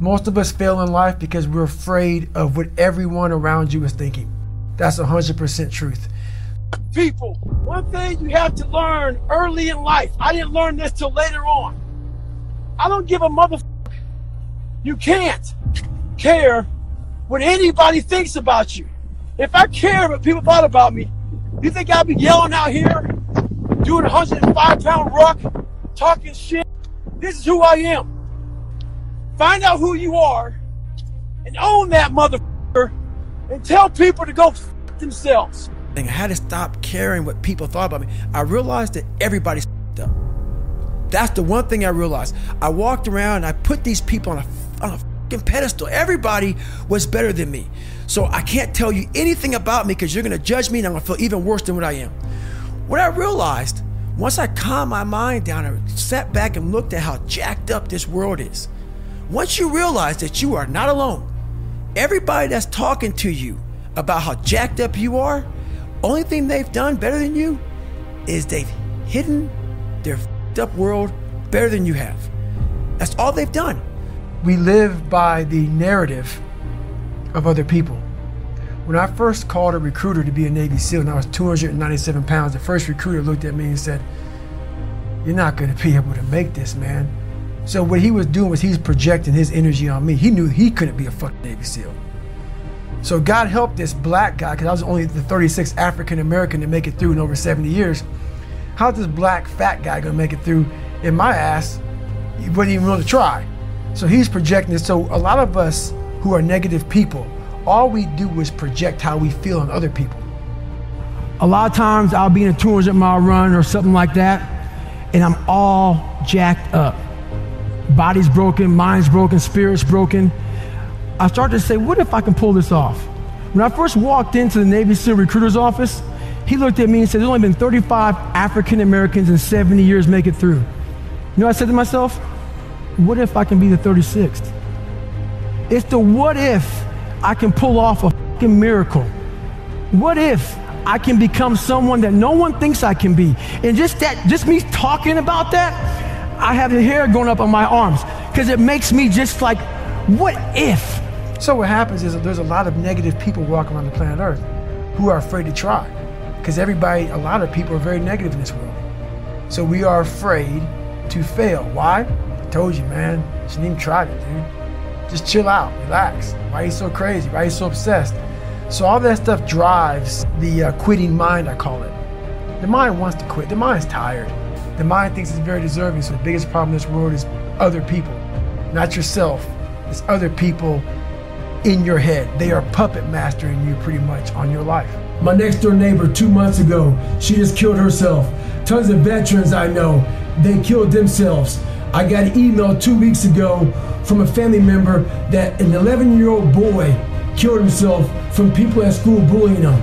Most of us fail in life because we're afraid of what everyone around you is thinking. That's 100% truth. People, one thing you have to learn early in life. I didn't learn this till later on. I don't give a mother. You can't care what anybody thinks about you. If I care what people thought about me, you think I'd be yelling out here, doing a 105 pound ruck, talking shit? This is who I am. Find out who you are and own that motherfucker and tell people to go f- themselves. I had to stop caring what people thought about me. I realized that everybody's up. That's the one thing I realized. I walked around and I put these people on a, on a pedestal. Everybody was better than me. So I can't tell you anything about me because you're going to judge me and I'm going to feel even worse than what I am. What I realized once I calmed my mind down and sat back and looked at how jacked up this world is, once you realize that you are not alone, everybody that's talking to you about how jacked up you are, only thing they've done better than you is they've hidden their up world better than you have. That's all they've done. We live by the narrative of other people. When I first called a recruiter to be a Navy SEAL and I was 297 pounds, the first recruiter looked at me and said, You're not going to be able to make this, man. So what he was doing was he's projecting his energy on me. He knew he couldn't be a fucking Navy SEAL. So God helped this black guy, because I was only the 36th African American to make it through in over 70 years. How's this black fat guy gonna make it through in my ass? He wouldn't even want to try. So he's projecting this. So a lot of us who are negative people, all we do is project how we feel on other people. A lot of times I'll be in a 200 mile run or something like that, and I'm all jacked up. Body's broken, mind's broken, spirit's broken. I started to say, what if I can pull this off? When I first walked into the Navy SEAL recruiter's office, he looked at me and said, There's only been 35 African Americans in 70 years make it through. You know, I said to myself, What if I can be the 36th? It's the what if I can pull off a fucking miracle. What if I can become someone that no one thinks I can be? And just that, just me talking about that, I have the hair going up on my arms because it makes me just like, what if? So what happens is there's a lot of negative people walking around the planet Earth who are afraid to try. Because everybody, a lot of people are very negative in this world. So we are afraid to fail. Why? I told you, man. Shouldn't even try it, dude. Just chill out, relax. Why are you so crazy? Why are you so obsessed? So all that stuff drives the uh, quitting mind, I call it. The mind wants to quit. The mind's tired. The mind thinks it's very deserving. So the biggest problem in this world is other people, not yourself. It's other people in your head. They are puppet mastering you pretty much on your life. My next door neighbor, two months ago, she just killed herself. Tons of veterans I know, they killed themselves. I got an email two weeks ago from a family member that an 11 year old boy killed himself from people at school bullying him.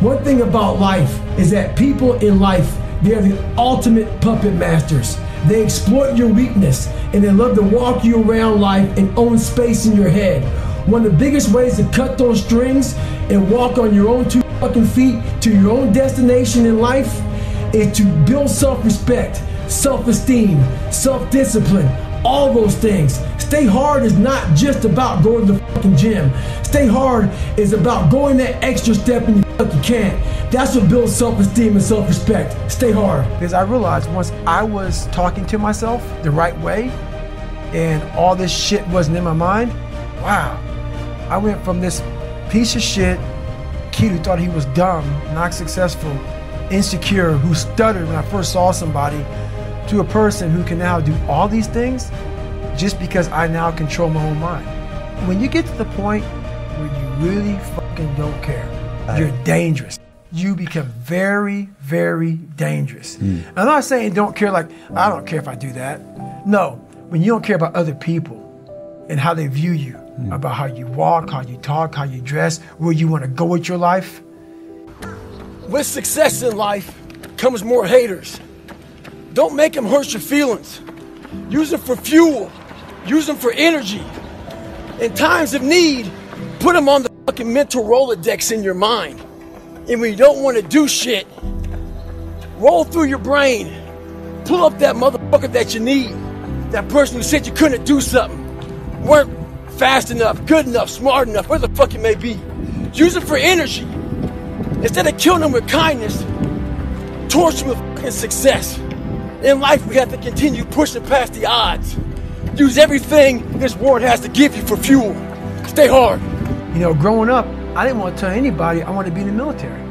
One thing about life is that people in life, they are the ultimate puppet masters. They exploit your weakness and they love to walk you around life and own space in your head. One of the biggest ways to cut those strings and walk on your own two fucking feet to your own destination in life is to build self-respect, self-esteem, self-discipline, all those things. Stay hard is not just about going to the fucking gym. Stay hard is about going that extra step and you can't. That's what builds self-esteem and self-respect. Stay hard. Because I realized once I was talking to myself the right way and all this shit wasn't in my mind, wow. I went from this piece of shit kid who thought he was dumb, not successful, insecure, who stuttered when I first saw somebody, to a person who can now do all these things just because I now control my own mind. When you get to the point where you really fucking don't care, you're dangerous. You become very, very dangerous. Hmm. I'm not saying don't care like, I don't care if I do that. No, when you don't care about other people and how they view you, about how you walk, how you talk, how you dress, where you want to go with your life. With success in life comes more haters. Don't make them hurt your feelings. Use them for fuel. Use them for energy. In times of need, put them on the fucking mental Rolodex in your mind. And when you don't want to do shit, roll through your brain. Pull up that motherfucker that you need. That person who said you couldn't do something. weren't fast enough, good enough, smart enough, where the fuck it may be. Use it for energy. Instead of killing them with kindness, torture them with fucking success. In life, we have to continue pushing past the odds. Use everything this world has to give you for fuel. Stay hard. You know, growing up, I didn't want to tell anybody I wanted to be in the military.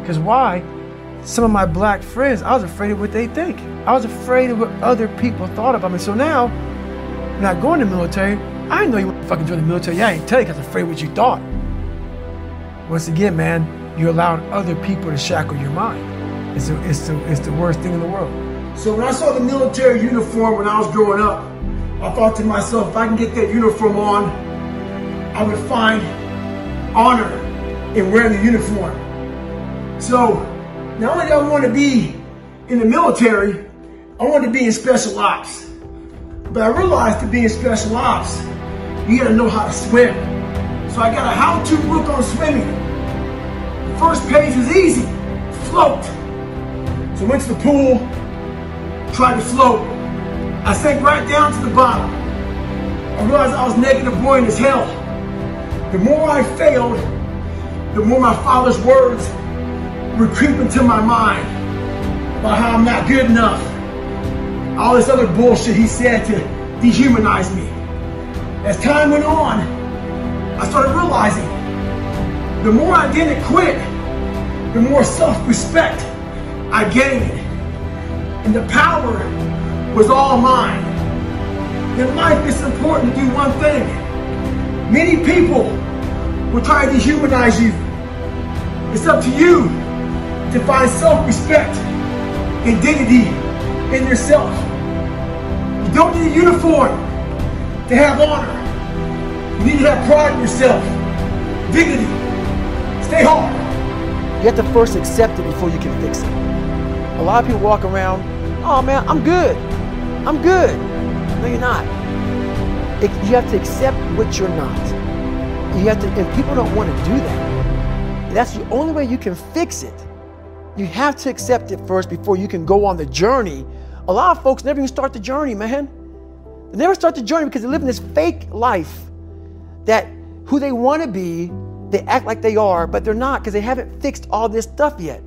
Because why? Some of my black friends, I was afraid of what they think. I was afraid of what other people thought about me. So now, when I go in the military, I know you fucking join the military. Yeah, I ain't tell you because I was afraid of what you thought. Once again, man, you allowed other people to shackle your mind. It's the, it's, the, it's the worst thing in the world. So when I saw the military uniform when I was growing up, I thought to myself, if I can get that uniform on, I would find honor in wearing the uniform. So not only do I want to be in the military, I want to be in special ops. But I realized to be in special ops, you gotta know how to swim. So I got a how-to book on swimming. The first page was easy, float. So I went to the pool, tried to float. I sank right down to the bottom. I realized I was negatively buoyant as hell. The more I failed, the more my father's words would creep into my mind about how I'm not good enough. All this other bullshit he said to dehumanize me. As time went on, I started realizing the more I didn't quit, the more self-respect I gained. And the power was all mine. In life, it's important to do one thing. Many people will try to dehumanize you. It's up to you to find self-respect and dignity in yourself. You don't need a uniform to have honor. You need to have pride in yourself, dignity. Stay hard. You have to first accept it before you can fix it. A lot of people walk around, oh man, I'm good. I'm good. No, you're not. You have to accept what you're not. You have to, and people don't want to do that. That's the only way you can fix it. You have to accept it first before you can go on the journey. A lot of folks never even start the journey, man. They never start the journey because they live in this fake life that who they want to be, they act like they are, but they're not because they haven't fixed all this stuff yet.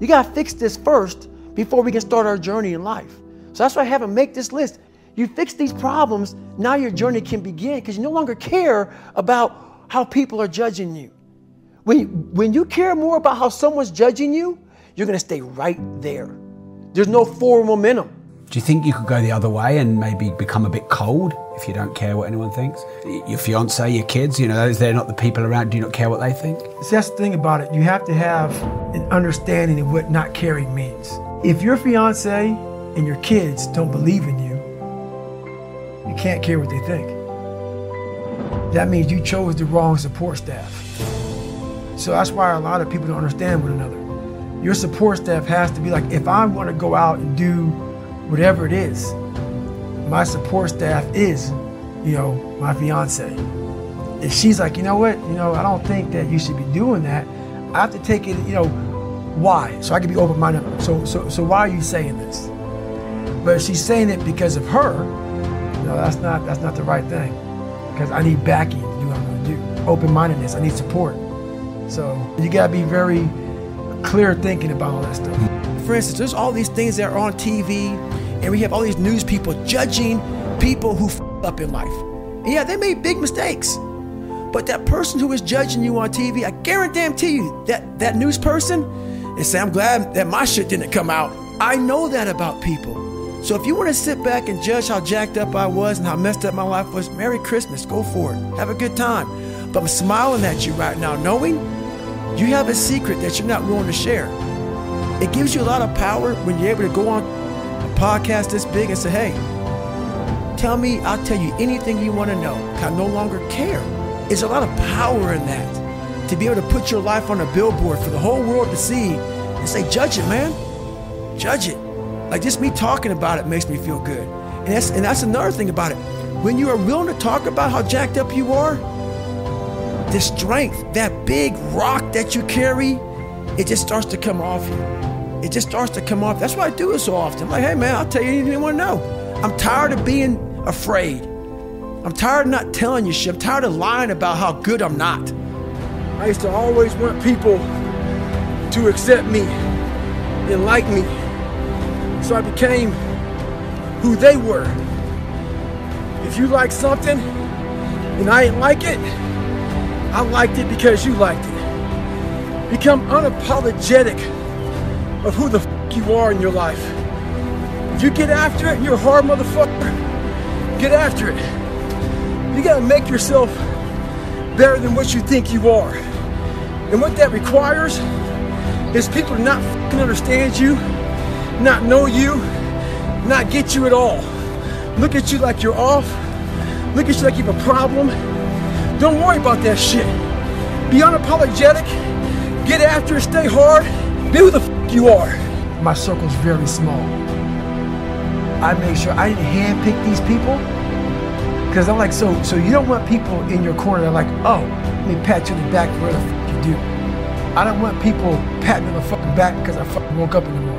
You got to fix this first before we can start our journey in life. So that's why I have them make this list. You fix these problems, now your journey can begin because you no longer care about how people are judging you. When, when you care more about how someone's judging you, you're going to stay right there. There's no forward momentum. Do you think you could go the other way and maybe become a bit cold if you don't care what anyone thinks? Your fiance, your kids, you know, those they're not the people around. Do you not care what they think? See, that's the thing about it. You have to have an understanding of what not caring means. If your fiance and your kids don't believe in you, you can't care what they think. That means you chose the wrong support staff. So that's why a lot of people don't understand one another. Your support staff has to be like, if I'm going to go out and do whatever it is, my support staff is, you know, my fiance. If she's like, you know what, you know, I don't think that you should be doing that, I have to take it, you know, why? So I can be open minded. So, so, so why are you saying this? But she's saying it because of her, no, that's not that's not the right thing. Because I need backing to do what I'm to do. Open mindedness. I need support. So you got to be very clear thinking about all that stuff. For instance, there's all these things that are on TV, and we have all these news people judging people who f- up in life. And yeah, they made big mistakes. But that person who is judging you on TV, I guarantee you that that news person is say, I'm glad that my shit didn't come out. I know that about people. So if you want to sit back and judge how jacked up I was and how messed up my life was, Merry Christmas. Go for it. Have a good time. But I'm smiling at you right now, knowing you have a secret that you're not willing to share. It gives you a lot of power when you're able to go on a podcast this big and say, hey, tell me, I'll tell you anything you want to know. I no longer care. There's a lot of power in that. To be able to put your life on a billboard for the whole world to see and say, judge it, man. Judge it. Like just me talking about it makes me feel good. And that's and that's another thing about it. When you are willing to talk about how jacked up you are, the strength, that big rock that you carry, it just starts to come off you. It just starts to come off. That's why I do it so often. I'm like, hey man, I'll tell you anything you want to know. I'm tired of being afraid. I'm tired of not telling you shit. I'm tired of lying about how good I'm not. I used to always want people to accept me and like me. So I became who they were. If you like something and I didn't like it, I liked it because you liked it. Become unapologetic of who the f- you are in your life. If you get after it, you're a hard motherfucker. Get after it. You gotta make yourself better than what you think you are. And what that requires is people to not fucking understand you, not know you, not get you at all. Look at you like you're off. Look at you like you have a problem. Don't worry about that shit. Be unapologetic. Get after it. Stay hard. Be who the fuck you are. My circle's very small. I make sure I didn't handpick these people because I'm like, so so you don't want people in your corner that are like, oh, let me pat you on the back for the fuck you do. I don't want people patting me on the fucking back because I fucking woke up in the morning.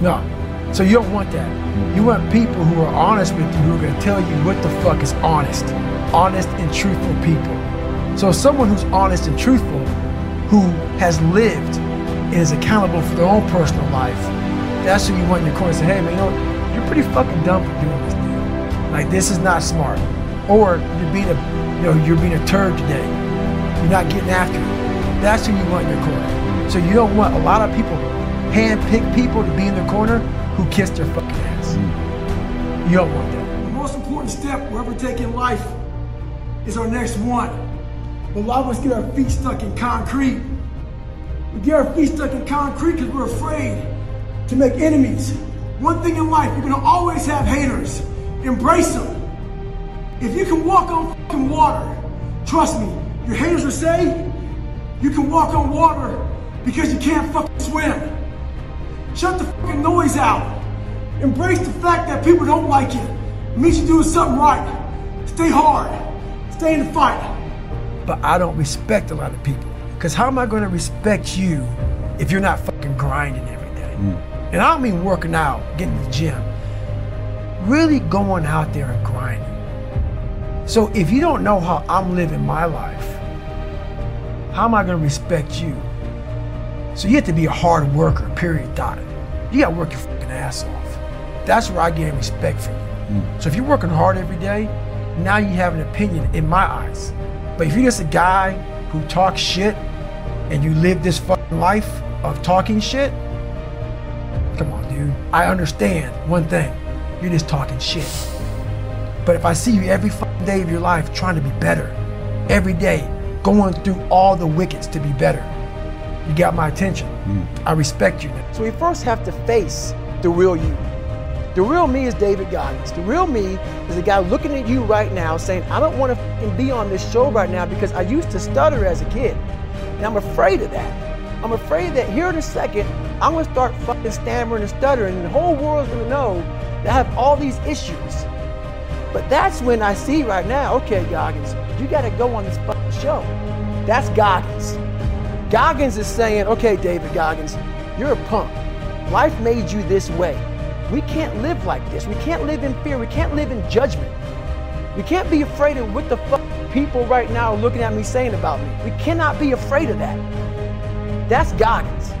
No. So you don't want that. You want people who are honest with you, who are going to tell you what the fuck is honest. Honest and truthful people. So someone who's honest and truthful, who has lived and is accountable for their own personal life, that's who you want in your corner. Say, hey man, you know, you're pretty fucking dumb for doing this, dude. Like this is not smart. Or you're being a, you know, you're being a turd today. You're not getting after it. That's who you want in your corner. So you don't want a lot of people hand-pick people to be in their corner who kiss their fucking ass. Mm. You don't want that. The most important step we're ever taking in life is our next one. A lot of us get our feet stuck in concrete. We get our feet stuck in concrete because we're afraid to make enemies. One thing in life, you're gonna always have haters. Embrace them. If you can walk on fucking water, trust me, your haters will say you can walk on water because you can't fucking swim. Shut the fucking noise out. Embrace the fact that people don't like you. It means you're doing something right. Stay hard. Stay in the fight. But I don't respect a lot of people. Because how am I going to respect you if you're not fucking grinding every day? Mm. And I don't mean working out, getting to the gym. Really going out there and grinding. So if you don't know how I'm living my life, how am I going to respect you? So you have to be a hard worker, period, dot. You got to work your fucking ass off. That's where I gain respect for you. Mm. So if you're working hard every day, now you have an opinion in my eyes. But if you're just a guy who talks shit and you live this fucking life of talking shit, come on, dude. I understand one thing. You're just talking shit. But if I see you every fucking day of your life trying to be better, every day going through all the wickets to be better, you got my attention. Mm. I respect you. So we first have to face the real you. The real me is David Goggins. The real me is a guy looking at you right now saying, I don't want to be on this show right now because I used to stutter as a kid. And I'm afraid of that. I'm afraid that here in a second, I'm going to start fucking stammering and stuttering, and the whole world's going to know that I have all these issues. But that's when I see right now, okay, Goggins, you got to go on this fucking show. That's Goggins. Goggins is saying, okay, David Goggins, you're a punk. Life made you this way. We can't live like this. We can't live in fear. We can't live in judgment. We can't be afraid of what the fuck people right now are looking at me saying about me. We cannot be afraid of that. That's Goggins.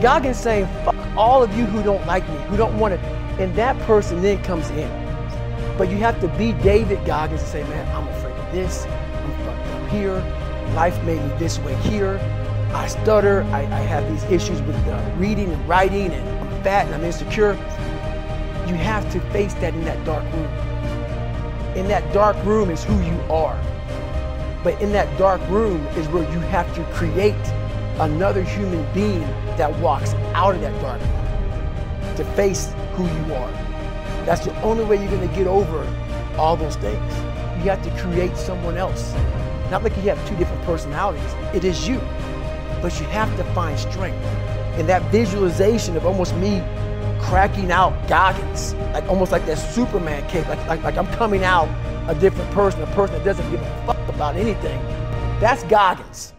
Goggins saying, fuck all of you who don't like me, who don't want it. And that person then comes in. But you have to be David Goggins and say, man, I'm afraid of this. I'm fucked up here. Life made me this way here. I stutter. I, I have these issues with uh, reading and writing, and I'm fat and I'm insecure. You have to face that in that dark room. In that dark room is who you are. But in that dark room is where you have to create another human being that walks out of that dark room to face who you are. That's the only way you're going to get over all those things. You have to create someone else. Not like you have two different personalities. It is you. But you have to find strength. And that visualization of almost me cracking out Goggins, like almost like that Superman cape, like, like, like I'm coming out a different person, a person that doesn't give a fuck about anything. That's Goggins.